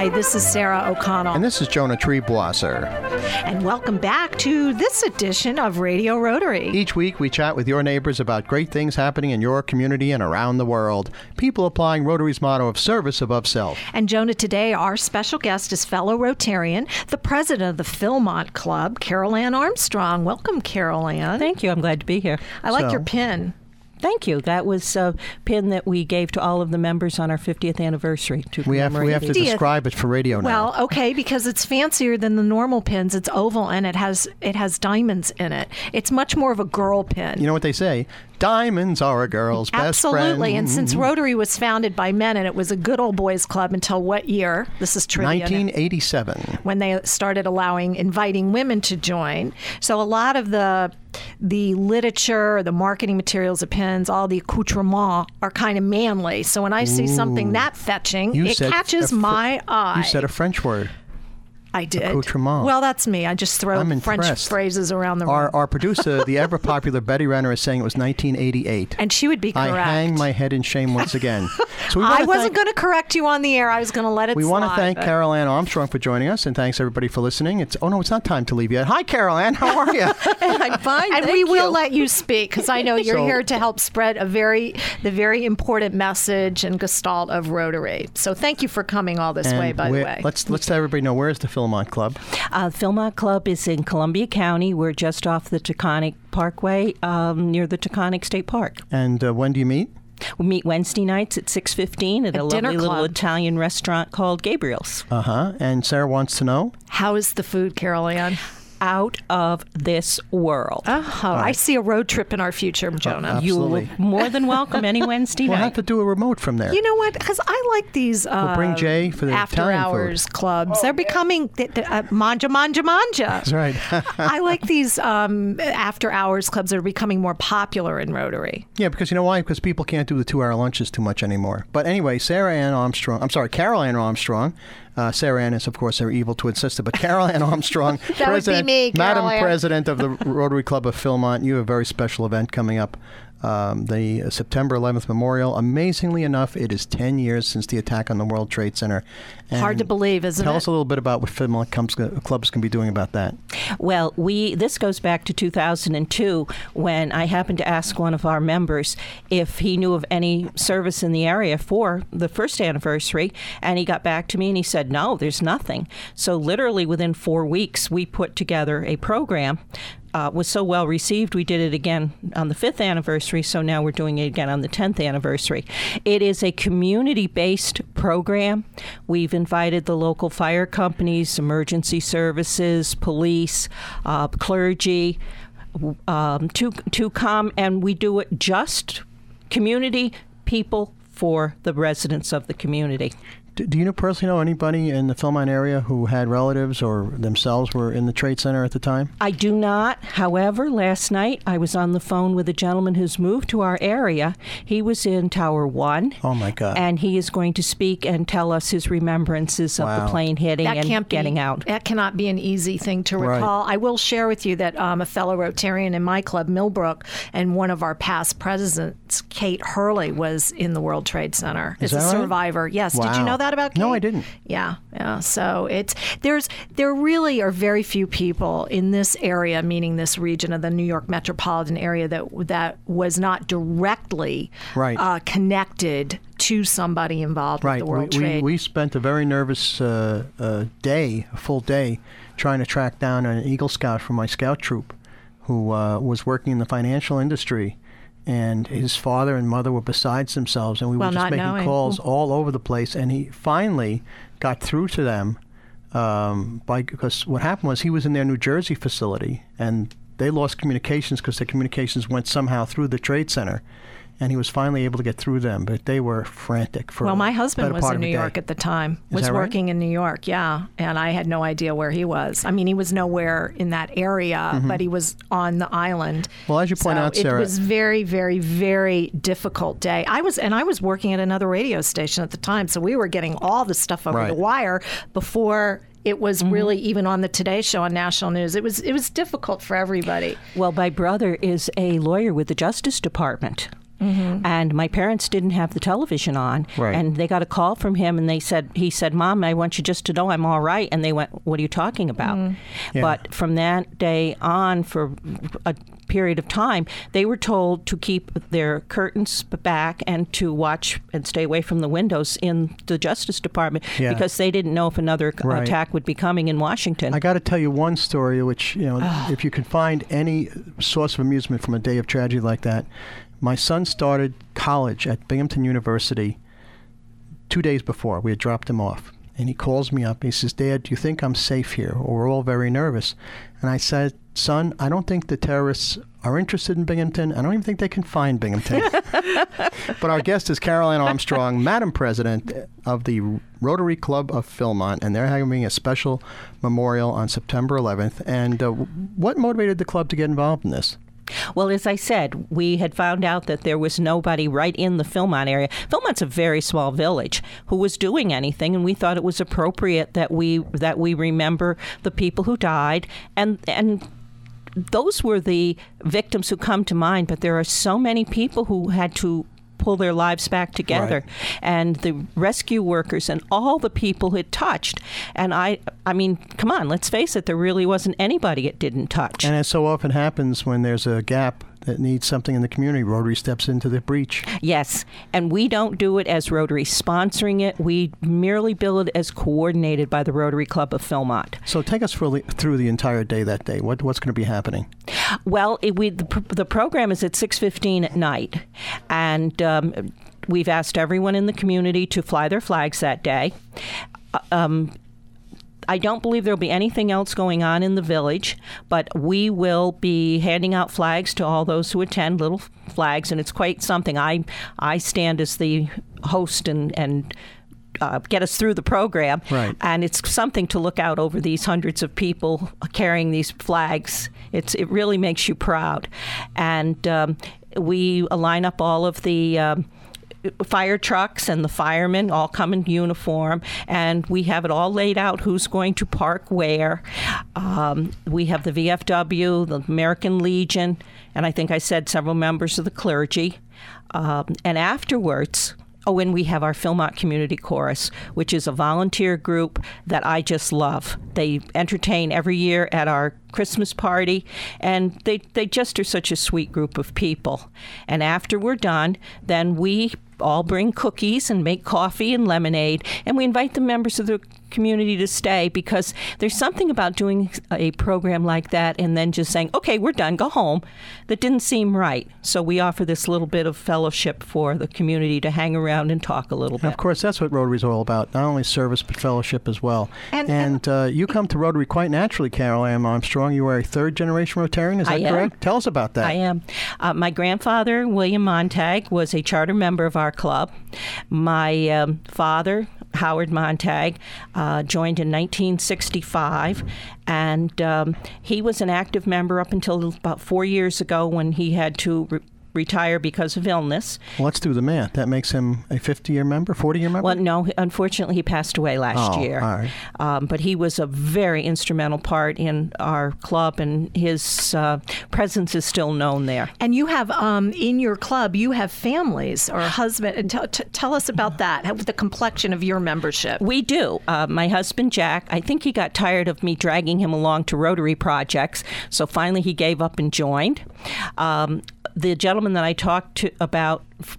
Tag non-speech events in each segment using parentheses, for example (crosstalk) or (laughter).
Hi, this is Sarah O'Connell. And this is Jonah Triebwasser. And welcome back to this edition of Radio Rotary. Each week we chat with your neighbors about great things happening in your community and around the world. People applying Rotary's motto of service above self. And Jonah, today our special guest is fellow Rotarian, the president of the Philmont Club, Carol Ann Armstrong. Welcome, Carol Ann. Thank you. I'm glad to be here. I like So- your pin. Thank you. That was a pin that we gave to all of the members on our 50th anniversary. To We have, we commemorate have to it. Do you- describe it for radio now. Well, okay, because it's fancier than the normal pins. It's oval and it has it has diamonds in it. It's much more of a girl pin. you know what they say? Diamonds are a girl's best friend. Absolutely. And since. Rotary was founded by men and it was a good old boys club until what year? This is trivia. now. 1987. when they started allowing inviting women to join. So a lot of the the literature, the marketing materials, the pins, all the accoutrement are kind of manly. So when I see something that fetching, You it catches a my eye. You said a French word. I did. accoutrement. Well, that's me. I just throw I'm French impressed. phrases around the room. Our, our producer, the ever (laughs) popular Betty Renner, is saying it was 1988. and she would be correct. I hang my head in shame once again. (laughs) So we I wasn't going to correct you on the air. I was going to let it We want to thank but- Carol Ann Armstrong for joining us, and thanks everybody for listening. It's oh no, it's not time to leave yet. Hi, Carol Ann, how are you? (laughs) I'm fine. and thank we will let you speak because I know you're So- here to help spread a very the very important message and gestalt of Rotary. So thank you for coming all this way. By the way, let's let's let everybody know where is the Philmont Club. Uh, Philmont Club is in Columbia County. We're just off the Taconic Parkway um, near the Taconic State Park. And uh, when do you meet? We meet Wednesday nights at 6.15 at a, A dinner lovely little. Italian restaurant called Gabriel's. Uh huh. And Sarah wants to know. how is the food, Carol Ann? Out of this world. Oh, I see a road trip in our future, Jonah. Uh, You're more than welcome any (laughs) Wednesday We'll night. have to do a remote from there. You know what? Because I like these uh, bring Jay for the after Italian food. hours clubs. They're becoming th- th- uh, manja, manja, manja. That's right. (laughs) I like these um, after hours clubs that are becoming more popular in Rotary. yeah, because you know why? Because people can't do the two-hour lunches too much anymore. But anyway, Sarah Ann Armstrong. I'm sorry, Carol Ann Armstrong. Uh, Sarah Ann is, of course, her evil twin sister, but Carol Ann Armstrong, (laughs) That would be president, me, Madam President of the Rotary Club of Philmont. You have a very special event coming up. Um, the September 11th memorial. Amazingly enough, it is 10 years since the attack on the World Trade Center. Hard to believe, isn't Tell it? Tell us a little bit about what Philmont clubs, can be doing about that. Well, we this goes back to 2002 when I happened to ask one of our members if he knew of any service in the area for the first anniversary, and he got back to me and he said, "No, there's nothing." So literally within 4 weeks we put together a program uh, was so well received, we did it again on the fifth anniversary. So now we're doing it again on the tenth anniversary. It is a community-based program. We've invited the local fire companies, emergency services, police, uh, clergy um, to to come, and we do it just community people for the residents of the community. Do, do you know personally know anybody in the Philmont area who had relatives or themselves were in the Trade Center at the time? I do not. However, last night I was on the phone with a gentleman who's moved to our area. He was in Tower 1. Oh, my God. And he is going to speak and tell us his remembrances of Wow. the plane hitting that and can't be, getting out. That cannot be an easy thing to Right. recall. I will share with you that um, a fellow Rotarian in my club, Millbrook, and one of our past presidents, Kate Hurley, was in the World Trade Center Is as a that right? survivor. Yes. Did you know that about Kate? No, I didn't. Yeah, yeah. So it's there's there really are very few people in this area, meaning this region of the New York metropolitan area, that that was not directly Right. uh, connected to somebody involved Right. with the World we, Trade. we, we spent a very nervous uh, uh, day, a full day, trying to track down an Eagle Scout from my scout troop who uh, was working in the financial industry. And his father and mother were besides themselves, and we Well, were just making knowing. calls all over the place. And he finally got through to them um, by because what happened was he was in their New Jersey facility, and they lost communications because their communications went somehow through the trade center, and he was finally able to get through them. But they were frantic for. Well, my husband was part in of New. York at the time. Is Was that right? working in New York, yeah, and I had no idea where he was. I mean, he was nowhere in that area, but he was on the island. Mm-hmm. Well, as you point So out, Sarah- it was very, very, very difficult day. I was, and I was working at another radio station at the time, so we were getting all the stuff over Right. the wire before. It was Mm-hmm. really even on the Today Show on national news. It was it was difficult for everybody. Well, my brother is a lawyer with the Justice Department. Mm-hmm. and my parents didn't have the television on, Right. and they got a call from him, and they said, he said, "Mom, I want you just to know I'm all right," and they went, "What are you talking about?" Mm-hmm. Yeah. But from that day on, for a period of time, they were told to keep their curtains back and to watch and stay away from the windows in the Justice Department Yeah. because they didn't know if another Right. attack would be coming in Washington. I got to tell you one story, which you know, if you can find any source of amusement from a day of tragedy like that, my son started college at Binghamton University two days before we had dropped him off, and he calls me up. And he says, "Dad, do you think I'm safe here?" Or we're all very nervous, and I said, "Son, I don't think the terrorists are interested in Binghamton. I don't even think they can find Binghamton." (laughs) but our guest is Carol Ann Armstrong, Madam President of the Rotary Club of Philmont, and they're having a special memorial on September 11th. And uh, what motivated the club to get involved in this? Well, as I said, we had found out that there was nobody right in the Philmont area. Philmont's a very small village who was doing anything, and we thought it was appropriate that we that we remember the people who died and and. Those were the victims who come to mind, but there are so many people who had to pull their lives back together. Right. and the rescue workers and all the people it touched. And i i mean come on let's face it there really wasn't anybody it didn't touch. And as so often happens when there's a gap that needs something in the community, Rotary steps into the breach. Yes, and we don't do it as Rotary sponsoring it. We merely bill it as coordinated by the Rotary Club of Philmont. So take us through the, through the entire day that day. What, what's going to be happening? Well, it, we the, the program is at six fifteen at night, and um, we've asked everyone in the community to fly their flags that day. Uh, Um, I don't believe there'll be anything else going on in the village, but we will be handing out flags to all those who attend, little flags, and it's quite something. I I stand as the host and and. Uh, get us through the program, Right. and it's something to look out over these hundreds of people carrying these flags. It's it really makes you proud, and um, we line up all of the. Um, fire trucks and the firemen all come in uniform, and we have it all laid out who's going to park where. Um, we have the VFW, the American Legion, and I think I said several members of the clergy. Um, and afterwards, Oh, and we have our Philmont Community Chorus, which is a volunteer group that I just love. They entertain every year at our Christmas party, and they, they just are such a sweet group of people. And after we're done, then we all bring cookies and make coffee and lemonade, and we invite the members of the community to stay because there's something about doing a program like that and then just saying, okay, we're done, go home, that didn't seem right. So we offer this little bit of fellowship for the community to hang around and talk a little And bit. of course, that's what Rotary is all about. Not only service, but fellowship as well. And- And, uh, you come to Rotary quite naturally, Carol Ann Armstrong. You are a third generation Rotarian. Is that correct? Tell us about that. I am. Uh, my grandfather, William Montag, was a charter member of our club. My um, father, Howard Montag, uh, joined in 1965, and um, he was an active member up until about four years ago when he had to re- retire because of illness. Well, let's do the math. That makes him a 50 year member, 40 year member? Well, no, unfortunately, he passed away last Oh, year. all right. Um, but he was a very instrumental part in our club, and his uh, presence is still known there. And you have um, in your club, you have families or a husband. And t- t- tell us about that. How, the complexion of your membership. We do. Uh, my husband, Jack, I think he got tired of me dragging him along to Rotary projects, so finally he gave up and joined. Um, the gentleman that I talked to about f-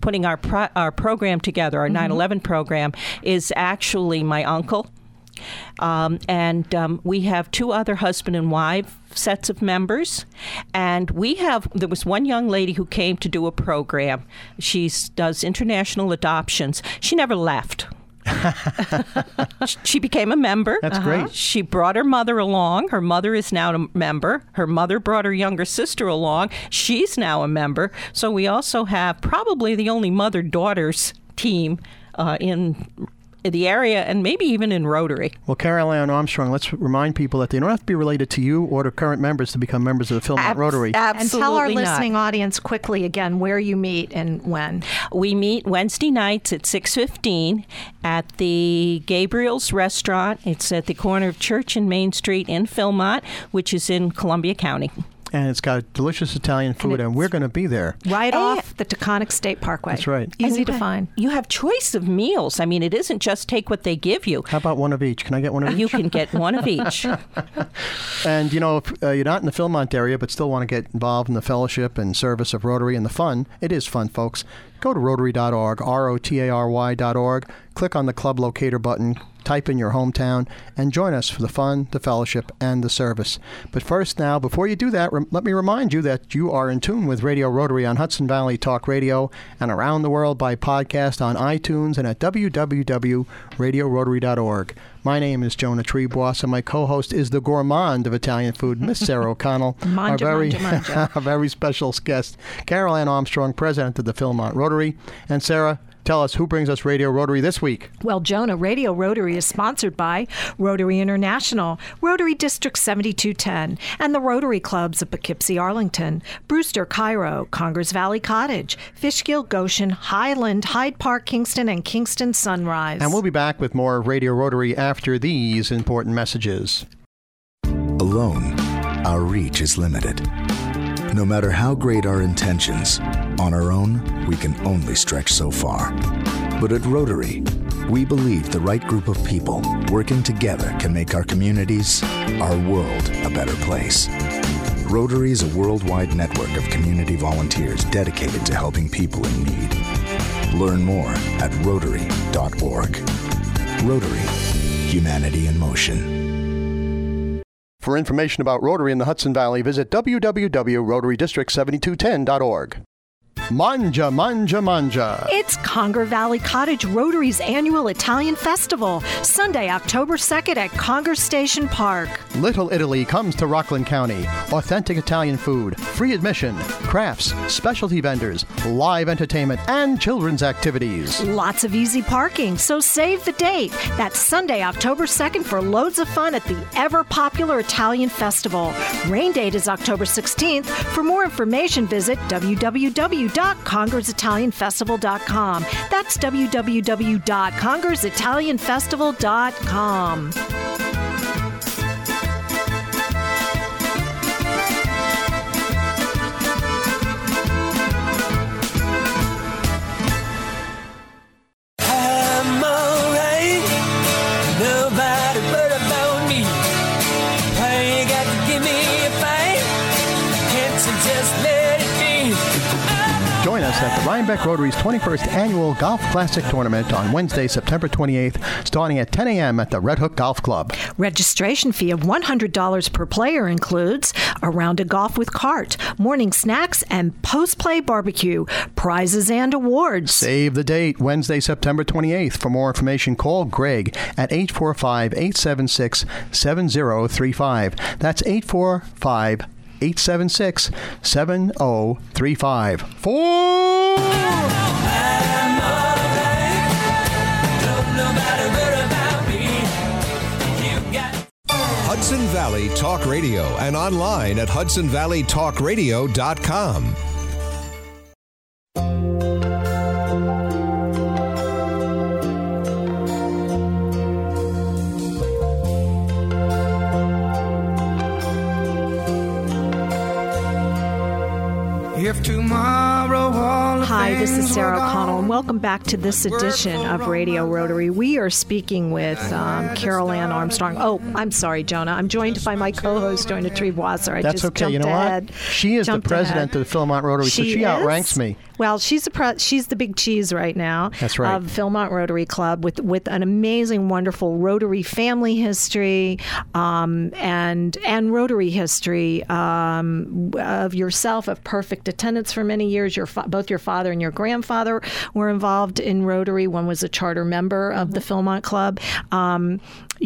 putting our pro- our program together, our 9/11 program, is actually my uncle. Um, and um, we have two other husband and wife sets of members. And we have, there was one young lady who came to do a program. She does international adoptions. She never left. She became a member. That's great. She brought her mother along. Her mother is now a member. Her mother brought her younger sister along. She's now a member. So we also have probably the only mother daughters team uh, in the area and maybe even in Rotary. Well, Carol Ann Armstrong, let's remind people that they don't have to be related to you or to current members to become members of the Philmont Abs- Rotary. and tell our absolutely not. listening audience quickly again where you meet and when. We meet Wednesday nights at 6:15 at the Gabriel's Restaurant. It's at the corner of Church and Main Street in Philmont, which is in Columbia County. And it's got delicious Italian food, and, we're going to be there. Right And- off the Taconic State Parkway. That's right. Easy And to find. You have choice of meals. I mean, it isn't just take what they give you. How about one of each? Can I get one of each? You can get one of each. (laughs) And you know, if uh, you're not in the Philmont area but still want to get involved in the fellowship and service of Rotary and the fun, it is fun, folks. Go to rotary.org, R O T A R Y.org, click on the club locator button, type in your hometown, and join us for the fun, the fellowship, and the service. But first, now, before you do that, rem- let me remind you that you are in tune with Radio Rotary on Hudson Valley Talk Radio and around the world by podcast on iTunes and at www.radiorotary.org. My name is Jonah Treeboss, and my co-host is the gourmand of Italian food, Miss (laughs) Sarah O'Connell, our very, manja, manja. (laughs) our very special guest, Carol Ann Armstrong, president of the Philmont Rotary. And Sarah, tell us who brings us Radio Rotary this week. Well, Jonah, Radio Rotary is sponsored by Rotary International, Rotary District 7210, and the Rotary Clubs of Poughkeepsie, Arlington, Brewster, Cairo, Congers Valley Cottage, Fishkill, Goshen, Highland, Hyde Park, Kingston, and Kingston Sunrise. And we'll be back with more Radio Rotary after these important messages. Alone, our reach is limited. No matter how great our intentions, on our own, we can only stretch so far. But at Rotary, we believe the right group of people working together can make our communities, our world, a better place. Rotary is a worldwide network of community volunteers dedicated to helping people in need. Learn more at Rotary.org. Rotary, humanity in motion. For information about Rotary in the Hudson Valley, visit www.rotarydistrict7210.org. Manja, manja, manja. It's Congers Valley Cottage Rotary's annual Italian festival, Sunday, October 2nd at Congers Station Park. Little Italy comes to Rockland County. Authentic Italian food, free admission, crafts, specialty vendors, live entertainment, and children's activities. Lots of easy parking, so save the date. That's Sunday, October 2nd for loads of fun at the ever popular Italian festival. Rain date is October 16th. For more information, visit www.congressitalianfestival.com. That's www.congressitalianfestival.com. us at the Rhinebeck Rotary's 21st Annual Golf Classic Tournament on Wednesday, September 28th, starting at 10 a.m. at the Red Hook Golf Club. Registration fee of $100 per player includes a round of golf with cart, morning snacks, and post play barbecue, prizes and awards. Save the date, Wednesday, September 28th. For more information, call Greg at 845 876 7035. That's 845 876 7035. Hudson Valley Talk Radio and online at hudsonvalleytalkradio.com. welcome back to this edition of Radio Rotary. We are speaking with um, Carol Ann Armstrong. Oh, I'm sorry, Jonah. I'm joined by my co-host, Jonah Triebwasser. I That's just okay. jumped You know ahead. what? She is the president ahead. of the Philmont Rotary, so she is? outranks me. Well, she's the pre- she's the big cheese right now. That's right. Of Philmont Rotary Club with with an amazing, wonderful Rotary family history, um, and and Rotary history um, of yourself of perfect attendance for many years. Your fa- both your father and your grandfather were involved in Rotary. One was a charter member of the Philmont Club. Um,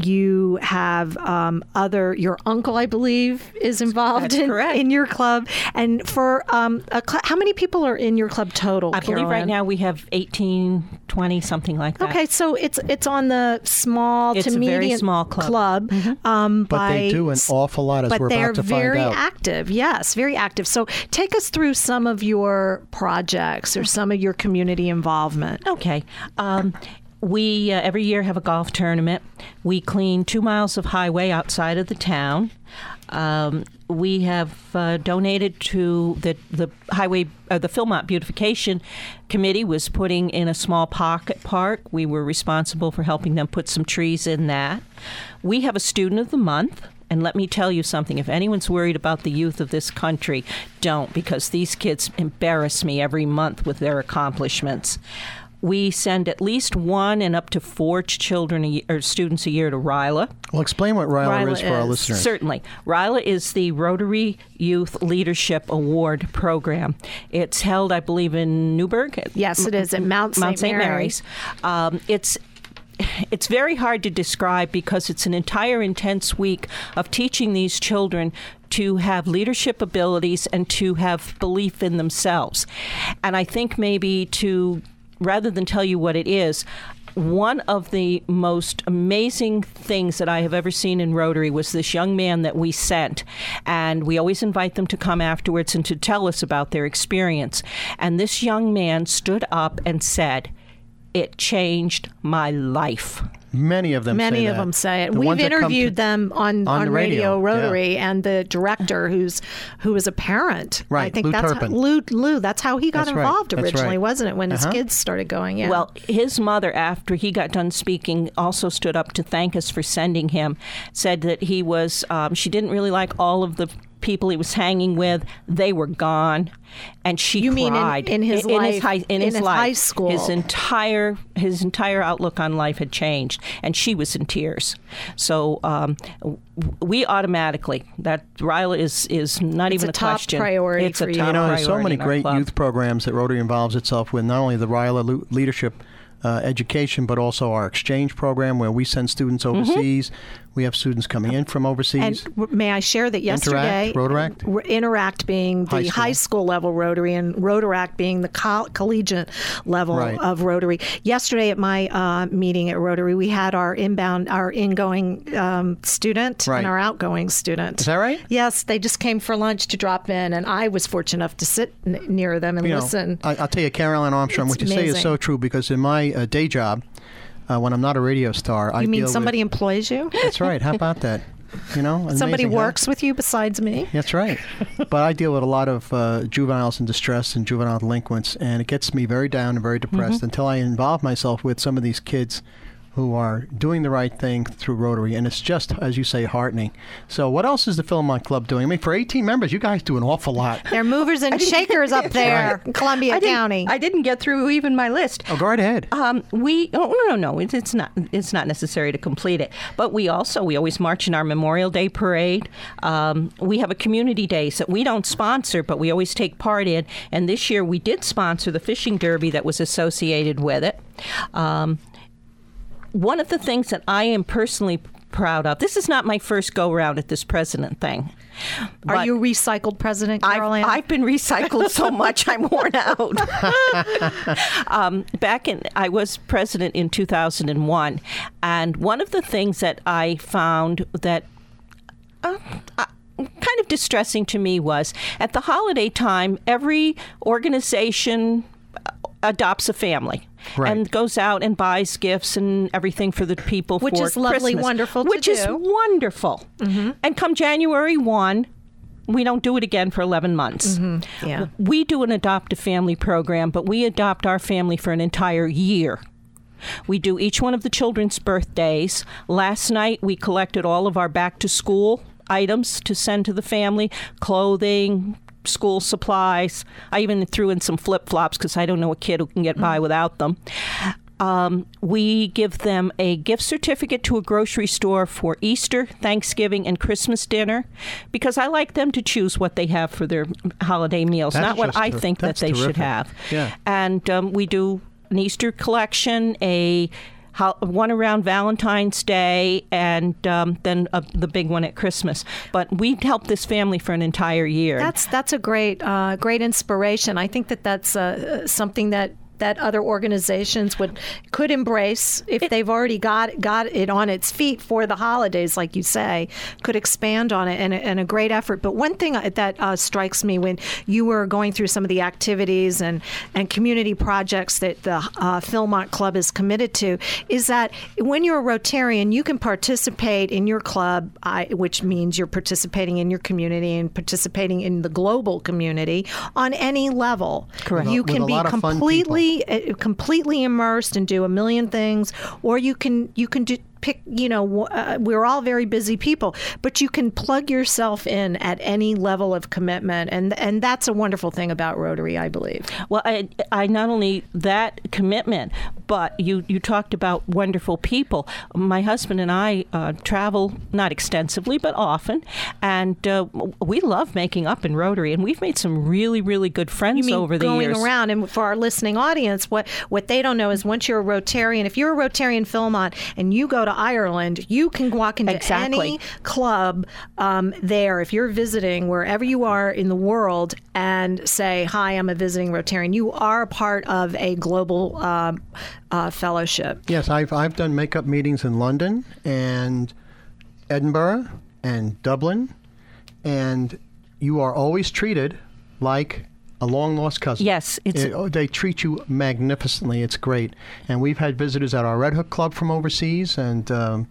you have um, other your uncle, I believe, is involved in, in your club. And for um, a cl- how many people are in your club total? I believe right now we have 18, 20, something like that. Okay, so it's it's on the small It's to a very medium small club. Mm-hmm. Um, But they do an awful lot, as but we're they're about to very find out. active. Yes, very active. So take us through some of your projects or some of your community involvement. Okay. Um, we uh, every year have a golf tournament. We clean two miles of highway outside of the town. Um, we have uh, donated to the the highway uh, the Philmont beautification committee was putting in a small pocket park. We were responsible for helping them put some trees in that. We have a student of the month. And let me tell you something if anyone's worried about the youth of this country, don't, because these kids embarrass me every month with their accomplishments. We send at least one and up to four children a year, or students a year to RYLA. Well, explain what RYLA, RYLA is for our is listeners. Certainly. RYLA is the Rotary Youth Leadership Award Program. It's held, I believe, in Newburgh. Yes, it is at Mount Mount St. St. Mary's. Um, it's it's very hard to describe because it's an entire intense week of teaching these children to have leadership abilities and to have belief in themselves. And I think maybe to rather than tell you what it is, one of the most amazing things that I have ever seen in Rotary was this young man that we sent. And we always invite them to come afterwards and to tell us about their experience. And this young man stood up and said, It changed my life. Many of them. Many say of that. them say it. The We've ones that come interviewed to- them on, on on, the radio, radio, Rotary, yeah. and the director, who's who was a parent. Right, I think Lou that's Turpin. How, Lou. Lou. That's how he got That's involved that's originally, right. wasn't it? When his Uh-huh. kids started going. Yeah. Well, his mother, after he got done speaking, also stood up to thank us for sending him. Said that he was, um, she didn't really like all of the people he was hanging with. They were gone, and she You mean in- cried in his in, his life- high in, in his, his life. high school. His entire his entire outlook on life had changed, and she was in tears. So um, we automatically that Ryla is is not It's even a top question. priority It's for a you. top You know, there's so many great club. youth programs that Rotary involves itself with, not only the RYLA leadership uh, education, but also our exchange program where we send students Mm-hmm. We have students coming in from overseas. w- may I share that yesterday, Rotaract? R- Interact being the High high school. school, level Rotary, and Rotaract being the col- collegiate level Right. of Rotary. Yesterday at my uh, meeting at Rotary, we had our inbound, our ingoing um, student Right. and our outgoing student. Is that right? Yes, they just came for lunch to drop in, and I was fortunate enough to sit n- near them and you know, listen. I, I'll tell you, Carol Ann Armstrong, It's what you say is so true because in my uh, day job, uh, when I'm not a radio star, I you mean deal somebody With, employs you? that's right. How about that? You know, (laughs) Somebody amazing, huh? works with you besides me? That's right. but I deal with a lot of uh, juveniles in distress and juvenile delinquents, and it gets me very down and very depressed Mm-hmm. until I involve myself with some of these kids who are doing the right thing through Rotary, and it's just, as you say, heartening. So, what else is the Philmont Club doing? I mean, for 18 members, you guys do an awful lot. They're movers and (laughs) shakers up there in Columbia I didn't, County. I didn't get through even my list. Oh, go right ahead. Um, we oh no no no it's, it's not it's not necessary to complete it. But we also we always march in our Memorial Day parade. Um, we have a community day that we don't sponsor, but we always take part in. And this year we did sponsor the fishing derby that was associated with it. Um, one of the things that I am personally proud of. This is not my first go round at this president thing. Are you recycled president, I've, I've been recycled so much I'm worn out. (laughs) um, back in, I was president in 2001, and one of the things that I found that uh, uh, kind of distressing to me was at the holiday time, every organization adopts a family. Right. And goes out and buys gifts and everything for the people Which for is lovely, Christmas, wonderful to which is do. wonderful. Mm-hmm. And come January one, we don't do it again for eleven months. Mm-hmm. yeah. We do an adopt a family program, but we adopt our family for an entire year. We do each one of the children's birthdays. Last night, we collected all of our back to school items to send to the family clothing, school supplies. I even threw in some flip flops because I don't know a kid who can get by without them. Um, we give them a gift certificate to a grocery store for Easter, Thanksgiving, and Christmas dinner because I like them to choose what they have for their holiday meals, That's not what I ter- think that they should have. Yeah. And um, we do an Easter collection, a one around Valentine's Day, and um, then uh, the big one at Christmas. But we help this family for an entire year. That's that's a great uh, great inspiration. I think that that's uh, something that that other organizations would could embrace if they've already got got it on its feet for the holidays, like you say, could expand on it and, a- and a great effort. But one thing that uh, strikes me when you were going through some of the activities and and community projects that the uh, Philmont Club is committed to is that when you're a Rotarian, you can participate in your club, I, which means you're participating in your community and participating in the global community on any level. Correct. You With a can be lot completely uh, completely immersed and do a million things, or you can you can do. Pick, you know, uh, we're all very busy people, but you can plug yourself in at any level of commitment, and and that's a wonderful thing about Rotary, I believe. Well, I, I not only that commitment, but you, you talked about wonderful people. My husband and I uh, travel not extensively, but often, and uh, we love making up in Rotary, and we've made some really, really good friends You mean over the going years. around, and for our listening audience, what what they don't know is once you're a Rotarian, if you're a Rotarian Philmont and you go to Ireland, you can walk into Exactly. any club um, there if you're visiting wherever you are in the world and say, "Hi, I'm a visiting Rotarian." You are a part of a global um, uh, fellowship. Yes, I've I've done makeup meetings in London and Edinburgh and Dublin, and you are always treated like a long lost cousin. Yes, it's- It- oh, they treat you magnificently. It's great, and we've had visitors at our Red Hook Club from overseas, and um,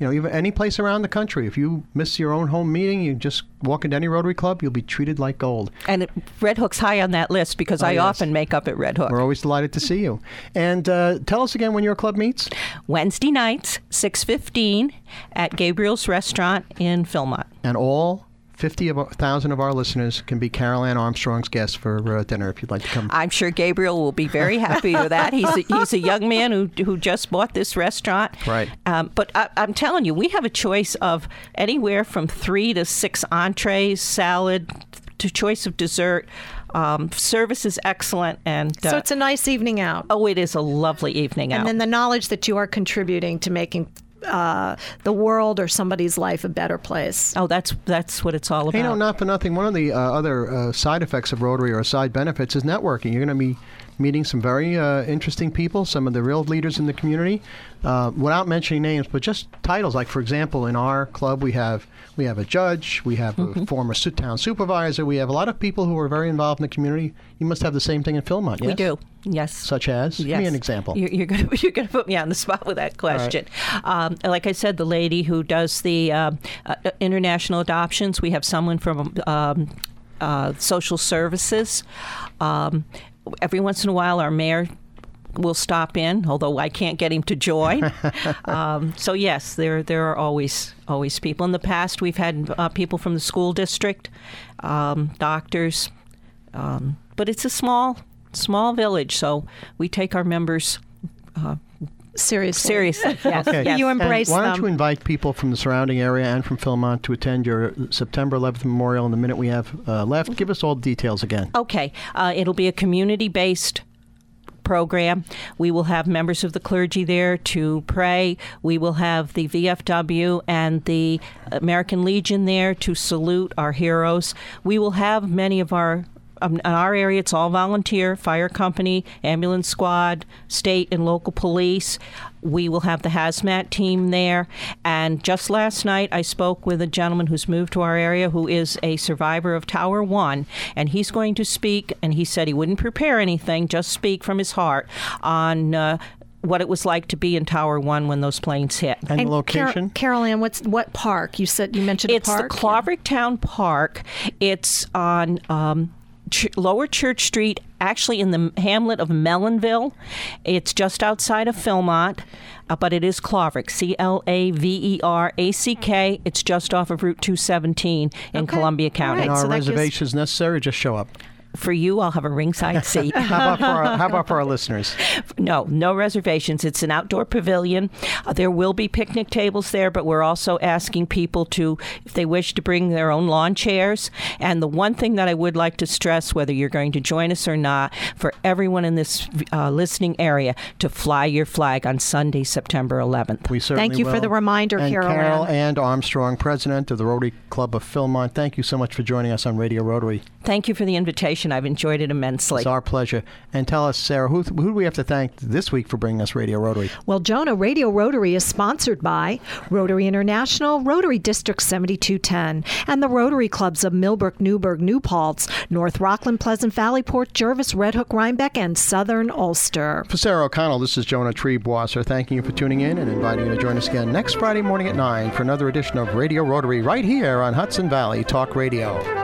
you know even any place around the country. If you miss your own home meeting, you just walk into any Rotary Club, you'll be treated like gold. and it, Red Hook's high on that list because I Oh, yes. often make up at Red Hook. We're always delighted to see you. And uh, tell us again when your club meets. Wednesday nights, 6.15 at Gabriel's Restaurant in Philmont. and all 50,000 of our listeners can be Carol Ann Armstrong's guests for uh, dinner if you'd like to come. I'm sure Gabriel will be very happy with that. He's a, he's a young man who, who just bought this restaurant. Right. Um, but I, I'm telling you, we have a choice of anywhere from three to six entrees, salad, to choice of dessert. Um, service is excellent, and uh, So it's a nice evening out. oh, it is a lovely evening out. And then the knowledge that you are contributing to making uh, the world or somebody's life a better place. oh, that's that's what it's all about. You know, not for nothing. One of the uh, other uh, side effects of Rotary or side benefits is networking. You're going to be meeting some very uh, interesting people, some of the real leaders in the community, uh, without mentioning names, but just titles. Like, for example, in our club, we have we have a judge, we have a former town supervisor, we have a lot of people who are very involved in the community. You must have the same thing in Philmont, yes? We do. Yes. Such as? Give me an example. You're, you're going (laughs) to you're to put me on the spot with that question. Um, like I said, the lady who does the um, uh, international adoptions, we have someone from um, uh, social services. Um, every once in a while, our mayor will stop in, although I can't get him to join. (laughs) um, so yes, there there are always always people. In the past, we've had uh, people from the school district, um, doctors, um, but it's a small small village, so we take our members Seriously. seriously. (laughs) Yes, Okay. yes. You And embrace why don't them. you invite people from the surrounding area and from Philmont to attend your September 11th memorial in the minute we have uh, left? Give us all the details again. Okay, uh, it'll be a community based program. We will have members of the clergy there to pray. We will have the VFW and the American Legion there to salute our heroes. We will have many of our um, in our area, it's all volunteer fire company, ambulance squad, state and local police. We will have the hazmat team there. And just last night, I spoke with a gentleman who's moved to our area who is a survivor of Tower One. And he's going to speak, and he said he wouldn't prepare anything, just speak from his heart on. Uh, what it was like to be in Tower One when those planes hit. And, the Carol- location? Carol Ann, what's what park? You said you mentioned It's a the park. Claverack Town Park. It's on um, Ch- Lower Church Street, actually in the hamlet of Mellenville. It's just outside of Philmont, uh, but it is Claverack, C L A V E R A C K. It's just off of Route 217 in Okay. Columbia All County. right. Are so that gives- reservations necessary? Just show up. For you, I'll have a ringside (laughs) seat. How about for our, how about for our listeners? No, no reservations. It's an outdoor pavilion. Uh, there will be picnic tables there, but we're also asking people to, if they wish to bring their own lawn chairs. And the one thing that I would like to stress, whether you're going to join us or not, for everyone in this uh, listening area to fly your flag on Sunday, September 11th. We certainly Thank you for the reminder, and Carol Carol Ann Armstrong, president of the Rotary Club of Philmont. Thank you so much for joining us on Radio Rotary. Thank you for the invitation. I've enjoyed it immensely. It's our pleasure. And tell us, Sarah, who, who do we have to thank this week for bringing us Radio Rotary? Well, Jonah, Radio Rotary is sponsored by Rotary International, Rotary District 7210, and the Rotary Clubs of Millbrook, Newburgh, New Paltz, North Rockland, Pleasant Valley, Port Jervis, Red Hook, Rhinebeck, and Southern Ulster. For Sarah O'Connell, this is Jonah Triebwasser thanking you for tuning in and inviting you to join us again next Friday morning at 9 for another edition of Radio Rotary right here on Hudson Valley Talk Radio.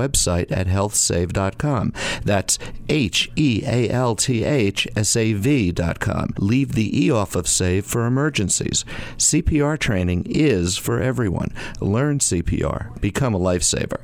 at healthsav.com. That's H E A L T H S A V.com. Leave the E off of save for emergencies. CPR training is for everyone. Learn CPR. Become a lifesaver.